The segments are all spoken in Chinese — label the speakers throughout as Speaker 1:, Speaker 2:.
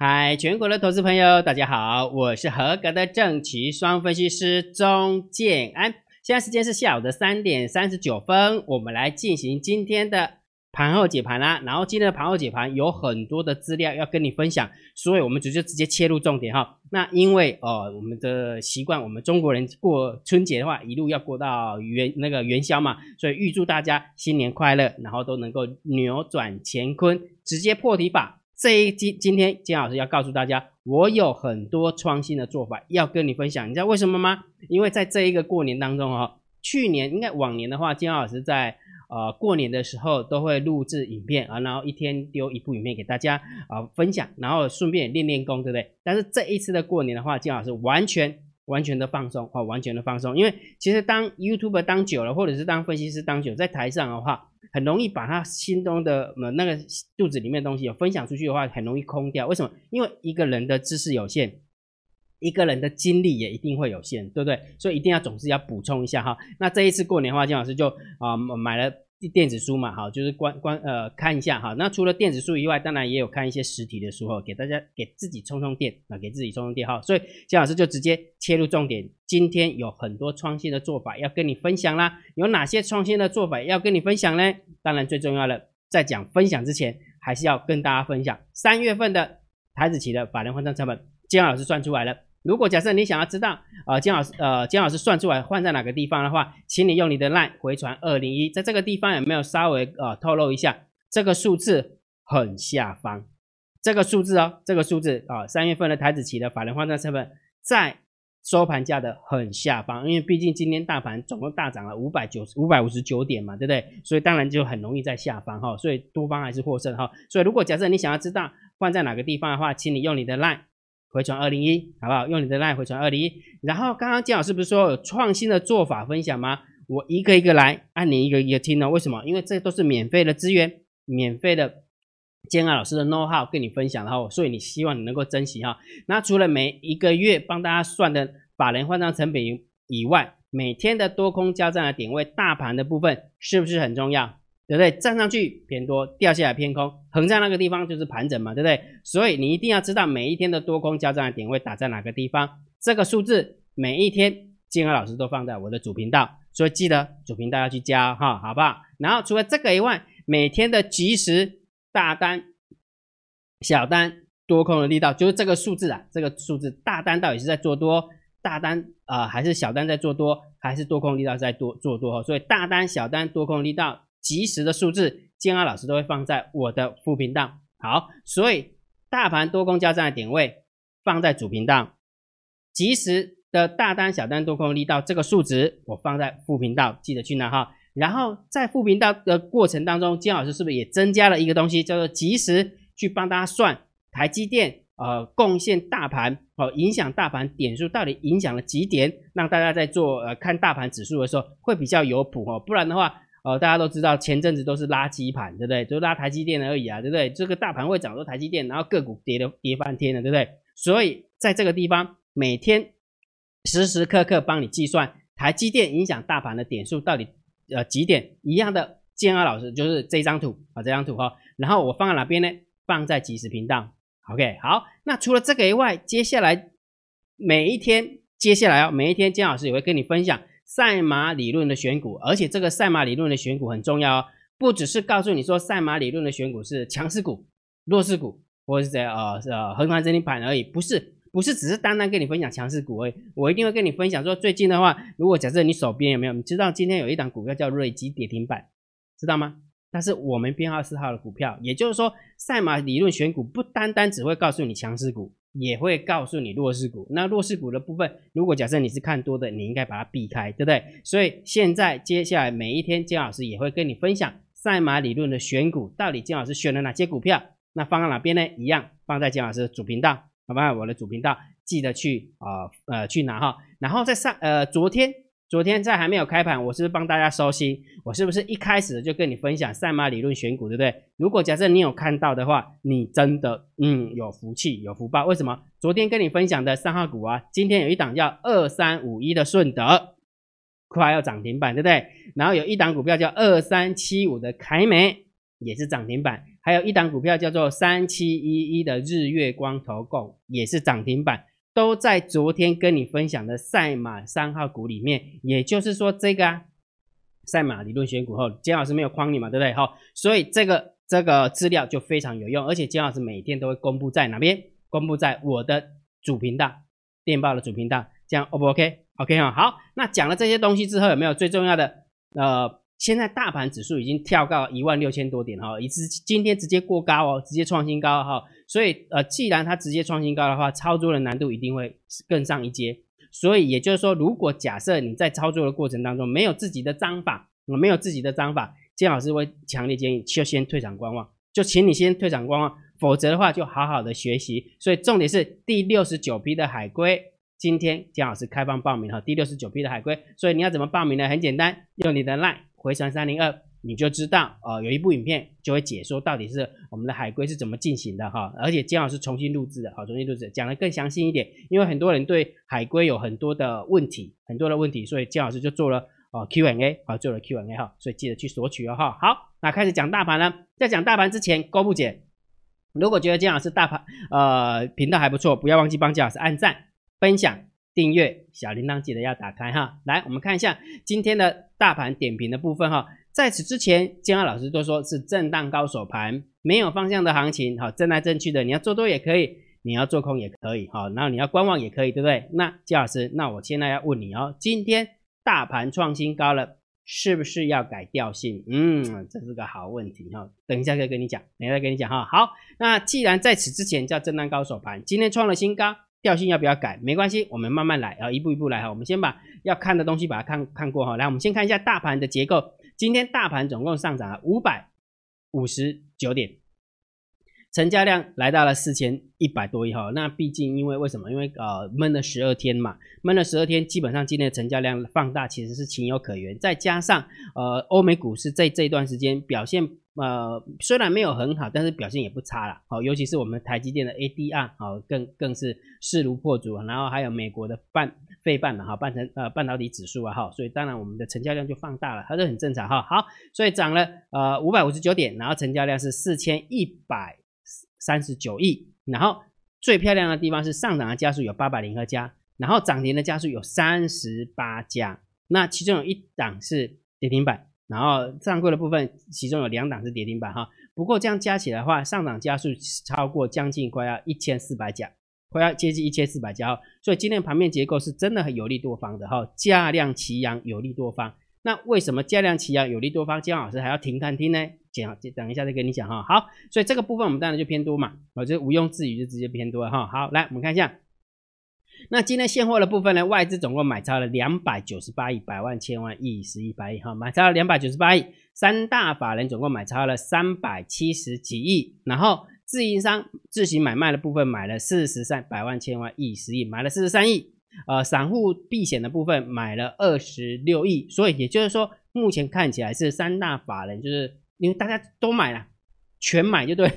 Speaker 1: 嗨，全国的投资朋友，大家好，我是合格的正奇双分析师钟建安。现在时间是下午的三点三十九分，我们来进行今天的盘后解盘啦。然后今天的盘后解盘有很多的资料要跟你分享，所以我们直接直接切入重点哈。那因为呃我们的习惯，我们中国人过春节的话，一路要过到元那个元宵嘛，所以预祝大家新年快乐，然后都能够扭转乾坤，直接破题法。这一今今天金老师要告诉大家，我有很多创新的做法要跟你分享。你知道为什么吗？因为在这一个过年当中哦，去年应该往年的话，金老师在呃过年的时候都会录制影片啊，然后一天丢一部影片给大家啊分享，然后顺便练练功，对不对？但是这一次的过年的话，金老师完全。完全的放松哦，完全的放松，因为其实当 YouTube 当久了，或者是当分析师当久，在台上的话，很容易把他心中的那个肚子里面的东西有分享出去的话，很容易空掉。为什么？因为一个人的知识有限，一个人的精力也一定会有限，对不对？所以一定要总是要补充一下哈。那这一次过年的话，金老师就啊买了。电子书嘛，好，就是关关呃看一下哈。那除了电子书以外，当然也有看一些实体的书哈，给大家给自己充充电啊，给自己充充电哈。所以姜老师就直接切入重点，今天有很多创新的做法要跟你分享啦。有哪些创新的做法要跟你分享呢？当然最重要的，在讲分享之前，还是要跟大家分享三月份的台子期的法人换算成本，姜老师算出来了。如果假设你想要知道，呃，姜老师，呃，姜老师算出来换在哪个地方的话，请你用你的 line 回传二零一，在这个地方有没有稍微呃透露一下？这个数字很下方，这个数字哦，这个数字啊，三月份的台子期的法人换算成本在收盘价的很下方，因为毕竟今天大盘总共大涨了五百九十五百五十九点嘛，对不对？所以当然就很容易在下方哈，所以多方还是获胜哈。所以如果假设你想要知道换在哪个地方的话，请你用你的 line。回传二零一，好不好？用你的 line 回传二零一。然后刚刚金老师不是说有创新的做法分享吗？我一个一个来，按你一个一个听呢。为什么？因为这都是免费的资源，免费的建安老师的 know how 跟你分享，然后所以你希望你能够珍惜哈。那除了每一个月帮大家算的法人换账成本以外，每天的多空交战的点位，大盘的部分是不是很重要？对不对？站上去偏多，掉下来偏空，横在那个地方就是盘整嘛，对不对？所以你一定要知道每一天的多空交战的点位打在哪个地方。这个数字每一天金河老师都放在我的主频道，所以记得主频道要去加哈，好不好？然后除了这个以外，每天的即时大单、小单、多空的力道，就是这个数字啊，这个数字大单到底是在做多，大单啊还是小单在做多，还是多空力道在多做多？所以大单、小单、多空力道。及时的数字，建安老师都会放在我的副频道。好，所以大盘多空交战的点位放在主频道，及时的大单、小单、多空力道这个数值我放在副频道，记得去拿哈。然后在副频道的过程当中，金老师是不是也增加了一个东西，叫做及时去帮大家算台积电呃贡献大盘哦，影响大盘点数到底影响了几点，让大家在做呃看大盘指数的时候会比较有谱哦，不然的话。哦，大家都知道前阵子都是垃圾盘，对不对？就拉台积电而已啊，对不对？这个大盘会涨到台积电，然后个股跌的跌翻天了，对不对？所以在这个地方，每天时时刻刻帮你计算台积电影响大盘的点数到底呃几点一样的。建安老师就是这张图啊，这张图哈。然后我放在哪边呢？放在即时频道。OK，好。那除了这个以外，接下来每一天，接下来哦，每一天建老师也会跟你分享。赛马理论的选股，而且这个赛马理论的选股很重要哦，不只是告诉你说赛马理论的选股是强势股、弱势股，或者是在呃呃横盘整理盘而已，不是不是只是单单跟你分享强势股而已，我一定会跟你分享说最近的话，如果假设你手边有没有，你知道今天有一档股票叫瑞基跌停板，知道吗？但是我们编号四号的股票，也就是说赛马理论选股不单单只会告诉你强势股。也会告诉你弱势股，那弱势股的部分，如果假设你是看多的，你应该把它避开，对不对？所以现在接下来每一天，金老师也会跟你分享赛马理论的选股，到底金老师选了哪些股票？那放在哪边呢？一样放在金老师的主频道，好吧？我的主频道记得去啊呃去拿哈。然后在上呃昨天。昨天在还没有开盘，我是不是帮大家收心？我是不是一开始就跟你分享赛马理论选股，对不对？如果假设你有看到的话，你真的嗯有福气有福报。为什么？昨天跟你分享的三号股啊，今天有一档叫二三五一的顺德，快要涨停板，对不对？然后有一档股票叫二三七五的凯美，也是涨停板。还有一档股票叫做三七一一的日月光投控，也是涨停板，都在昨天跟你分享的赛马三号股里面。也就是说，这个啊，赛马理论选股后，姜老师没有框你嘛，对不对？好，所以这个这个资料就非常有用，而且姜老师每天都会公布在哪边？公布在我的主频道，电报的主频道，这样 O 不 OK？OK 哈，好，那讲了这些东西之后，有没有最重要的？呃，现在大盘指数已经跳到一万六千多点哈，一直今天直接过高哦，直接创新高哈。所以呃，既然它直接创新高的话，操作的难度一定会更上一阶。所以也就是说，如果假设你在操作的过程当中没有自己的章法，没有自己的章法，金老师会强烈建议就先退场观望，就请你先退场观望，否则的话就好好的学习。所以重点是第六十九批的海龟。今天姜老师开放报名哈，第六十九批的海龟，所以你要怎么报名呢？很简单，用你的 line 回传三零二，你就知道哦。有一部影片就会解说到底是我们的海龟是怎么进行的哈，而且姜老师重新录制的，好，重新录制讲的更详细一点，因为很多人对海龟有很多的问题，很多的问题，所以姜老师就做了哦 Q&A，好，做了 Q&A 哈，所以记得去索取哦哈。好，那开始讲大盘了，在讲大盘之前，高布姐，如果觉得姜老师大盘呃频道还不错，不要忘记帮姜老师按赞。分享、订阅、小铃铛记得要打开哈。来，我们看一下今天的大盘点评的部分哈。在此之前，建安老师都说是震荡高手盘，没有方向的行情，哈，震来震去的，你要做多也可以，你要做空也可以，哈，然后你要观望也可以，对不对？那建老师，那我现在要问你哦，今天大盘创新高了，是不是要改调性？嗯，这是个好问题哈。等一下再跟你讲，等一下再跟你讲哈。好，那既然在此之前叫震荡高手盘，今天创了新高。调性要不要改？没关系，我们慢慢来，然后一步一步来哈。我们先把要看的东西把它看看过哈。来，我们先看一下大盘的结构。今天大盘总共上涨了五百五十九点，成交量来到了四千一百多亿哈。那毕竟因为为什么？因为呃闷了十二天嘛，闷了十二天，基本上今天的成交量放大其实是情有可原。再加上呃欧美股市在这一段时间表现。呃，虽然没有很好，但是表现也不差了。好，尤其是我们台积电的 ADR，好，更更是势如破竹。然后还有美国的半费半的哈半成呃半导体指数啊哈，所以当然我们的成交量就放大了，它是很正常哈。好，所以涨了呃五百五十九点，然后成交量是四千一百三十九亿。然后最漂亮的地方是上涨的家数有八百零二家，然后涨停的家数有三十八家。那其中有一档是跌停板。然后上柜的部分，其中有两档是跌停板哈。不过这样加起来的话，上涨加速超过将近快要一千四百家，快要接近一千四百家。所以今天盘面结构是真的很有利多方的哈，价量齐扬，有利多方。那为什么价量齐扬，有利多方？姜老师还要停看听呢？讲等一下再跟你讲哈。好，所以这个部分我们当然就偏多嘛，我就毋庸置疑就直接偏多了哈。好，来我们看一下。那今天现货的部分呢？外资总共买超了两百九十八亿，百万、千万、亿、十亿、百亿，哈，买超了两百九十八亿。三大法人总共买超了三百七十几亿，然后自营商自行买卖的部分买了四十三百万、千万、亿、十亿，买了四十三亿。呃，散户避险的部分买了二十六亿，所以也就是说，目前看起来是三大法人，就是因为大家都买了，全买就对。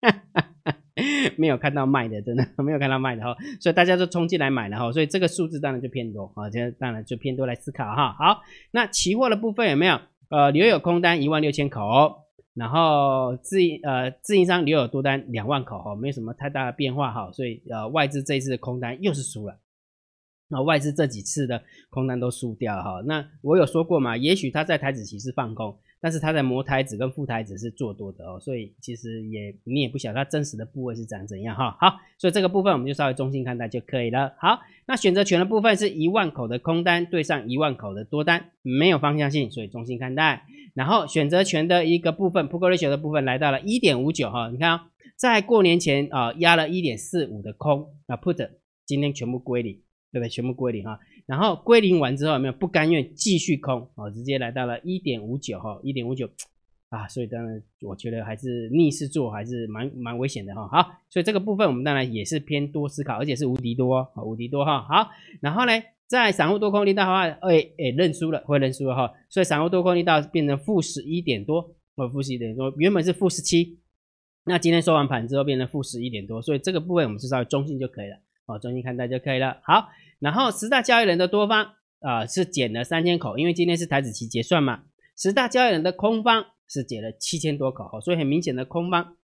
Speaker 1: 哈哈 没有看到卖的，真的 没有看到卖的哈，所以大家都冲进来买了哈，所以这个数字当然就偏多啊，这当然就偏多来思考哈。好，那期货的部分有没有？呃，留有空单一万六千口，然后自呃自营商留有多单两万口哈，没有什么太大的变化哈，所以呃外资这一次的空单又是输了，那外资这几次的空单都输掉哈。那我有说过嘛，也许他在台子期是放空。但是它的模台子跟副台子是做多的哦，所以其实也你也不晓得它真实的部位是长怎样哈。好，所以这个部分我们就稍微中性看待就可以了。好，那选择权的部分是一万口的空单对上一万口的多单，没有方向性，所以中性看待。然后选择权的一个部分，put ratio 的部分来到了一点五九哈，你看啊，在过年前啊压了一点四五的空，啊 put 今天全部归零，对不对？全部归零哈。然后归零完之后有没有不甘愿继续空哦，直接来到了一点五九哈，一点五九啊，所以当然我觉得还是逆势做还是蛮蛮危险的哈。好，所以这个部分我们当然也是偏多思考，而且是无敌多啊，无敌多哈。好，然后呢，在散户多空力道的话，哎哎认输了，会认输了哈。所以散户多空力道变成负十一点多，或负十一点多，原本是负十七，那今天收完盘之后变成负十一点多，所以这个部分我们是稍微中性就可以了，哦，中性看待就可以了。好。然后十大交易人的多方啊是减了三千口，因为今天是台子期结算嘛。十大交易人的空方是减了七千多口，所以很明显的空方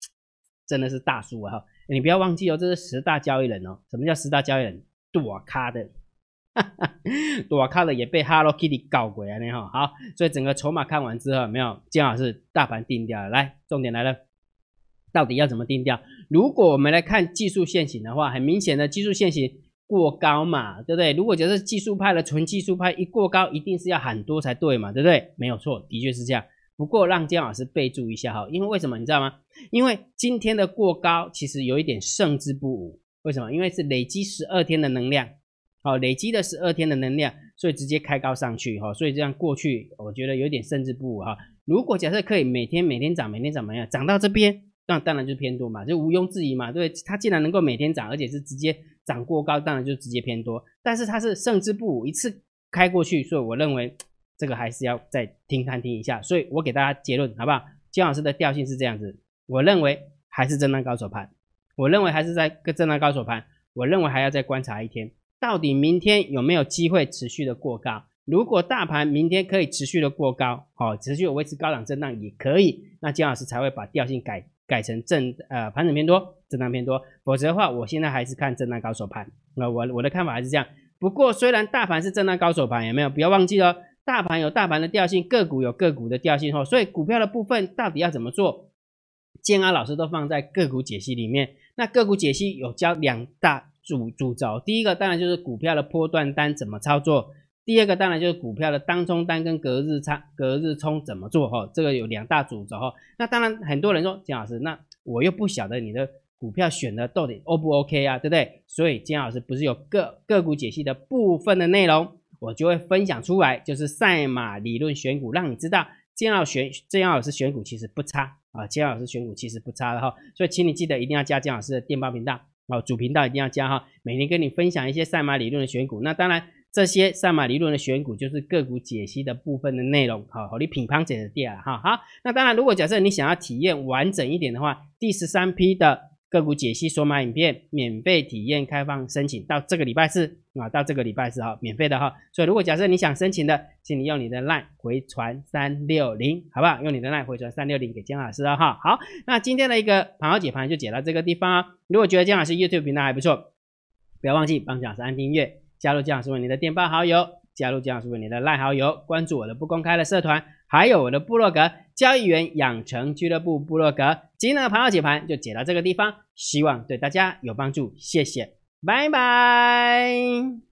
Speaker 1: 真的是大输啊！你不要忘记哦，这是十大交易人哦。什么叫十大交易人？躲咖的，躲咖的也被 Hello Kitty 搞鬼啊！你好好，所以整个筹码看完之后，没有，正好是大盘定掉了。来，重点来了，到底要怎么定掉？如果我们来看技术线型的话，很明显的技术线型。过高嘛，对不对？如果假设技术派的纯技术派一过高，一定是要喊多才对嘛，对不对？没有错，的确是这样。不过让姜老师备注一下哈，因为为什么你知道吗？因为今天的过高其实有一点胜之不武。为什么？因为是累积十二天的能量，好，累积的十二天的能量，所以直接开高上去哈，所以这样过去，我觉得有点胜之不武哈。如果假设可以每天每天涨，每天怎么样？涨到这边，那当然就偏多嘛，就毋庸置疑嘛，对它既然能够每天涨，而且是直接。涨过高，当然就直接偏多，但是它是胜之不武，一次开过去，所以我认为这个还是要再听看听一下，所以我给大家结论好不好？金老师的调性是这样子，我认为还是震荡高手盘，我认为还是在个震荡高手盘，我认为还要再观察一天，到底明天有没有机会持续的过高？如果大盘明天可以持续的过高，好，持续维持高档震荡也可以，那金老师才会把调性改。改成正呃盘整偏多，震荡偏多，否则的话，我现在还是看震荡高手盘。那我我的看法还是这样。不过虽然大盘是震荡高手盘，有没有？不要忘记哦，大盘有大盘的调性，个股有个股的调性哦。所以股票的部分到底要怎么做？建安老师都放在个股解析里面。那个股解析有教两大主主轴，第一个当然就是股票的波段单怎么操作。第二个当然就是股票的当冲单跟隔日差、隔日冲怎么做哈，这个有两大主轴哈。那当然很多人说金老师，那我又不晓得你的股票选的到底 O 不 OK 啊，对不对？所以金老师不是有个个股解析的部分的内容，我就会分享出来，就是赛马理论选股，让你知道金老选金老师选股其实不差啊，金老师选股其实不差的哈。所以请你记得一定要加金老师的电报频道哦，主频道一定要加哈，每天跟你分享一些赛马理论的选股。那当然。这些赛马理论的选股就是个股解析的部分的内容，好，好，你品乓解的掉哈，好，那当然，如果假设你想要体验完整一点的话，第十三批的个股解析索马影片免费体验开放申请，到这个礼拜四啊，到这个礼拜四哈，免费的哈，所以如果假设你想申请的，请你用你的 line 回传三六零，好不好？用你的 line 回传三六零给姜老师啊，哈，好，那今天的一个盘后解盘就解到这个地方啊，如果觉得姜老师 YouTube 频道还不错，不要忘记帮姜老师按订阅。加入姜老师为你的电报好友，加入姜老师为你的赖好友，关注我的不公开的社团，还有我的部落格交易员养成俱乐部部落格。今天的盘后解盘就解到这个地方，希望对大家有帮助，谢谢，拜拜。